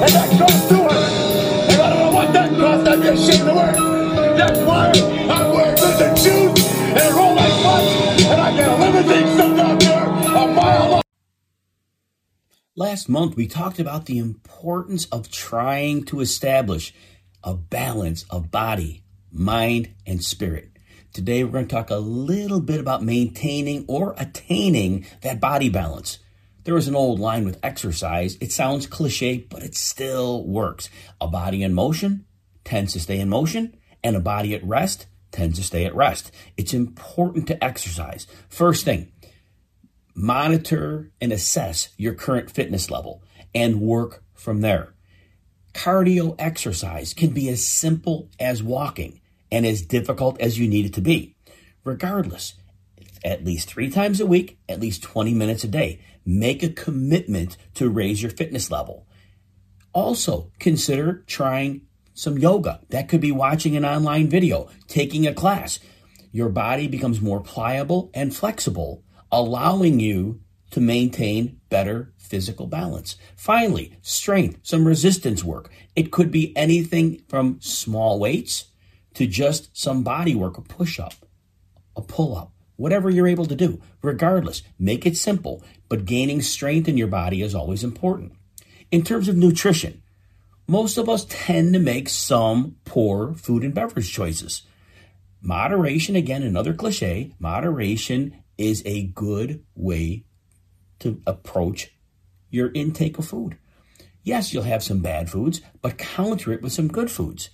And that cross to her. And I don't know what that cross, I'd be ashamed to wear. That's why I wear good and shoes and I roll like butts and I get a limousine stuck out there a mile long. Last month, we talked about the importance of trying to establish a balance of body, mind, and spirit. Today, we're going to talk a little bit about maintaining or attaining that body balance. There is an old line with exercise. It sounds cliche, but it still works. A body in motion tends to stay in motion, and a body at rest tends to stay at rest. It's important to exercise. First thing, monitor and assess your current fitness level and work from there. Cardio exercise can be as simple as walking and as difficult as you need it to be. Regardless, at least three times a week, at least 20 minutes a day. Make a commitment to raise your fitness level. Also, consider trying some yoga. That could be watching an online video, taking a class. Your body becomes more pliable and flexible, allowing you to maintain better physical balance. Finally, strength, some resistance work. It could be anything from small weights to just some body work, a push up, a pull up, whatever you're able to do. Regardless, make it simple, but gaining strength in your body is always important. In terms of nutrition, most of us tend to make some poor food and beverage choices. Moderation, again, another cliche, moderation is a good way to approach your intake of food. Yes, you'll have some bad foods, but counter it with some good foods.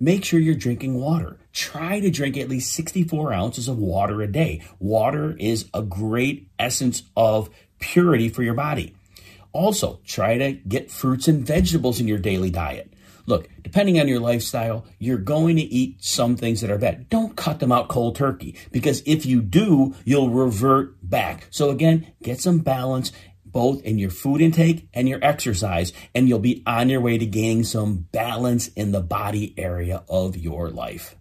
Make sure you're drinking water. Try to drink at least 64 ounces of water a day. Water is a great essence of purity for your body. Also, try to get fruits and vegetables in your daily diet. Look, depending on your lifestyle, you're going to eat some things that are bad. Don't cut them out cold turkey because if you do, you'll revert back. So again, get some balance both in your food intake and your exercise, and you'll be on your way to gaining some balance in the body area of your life.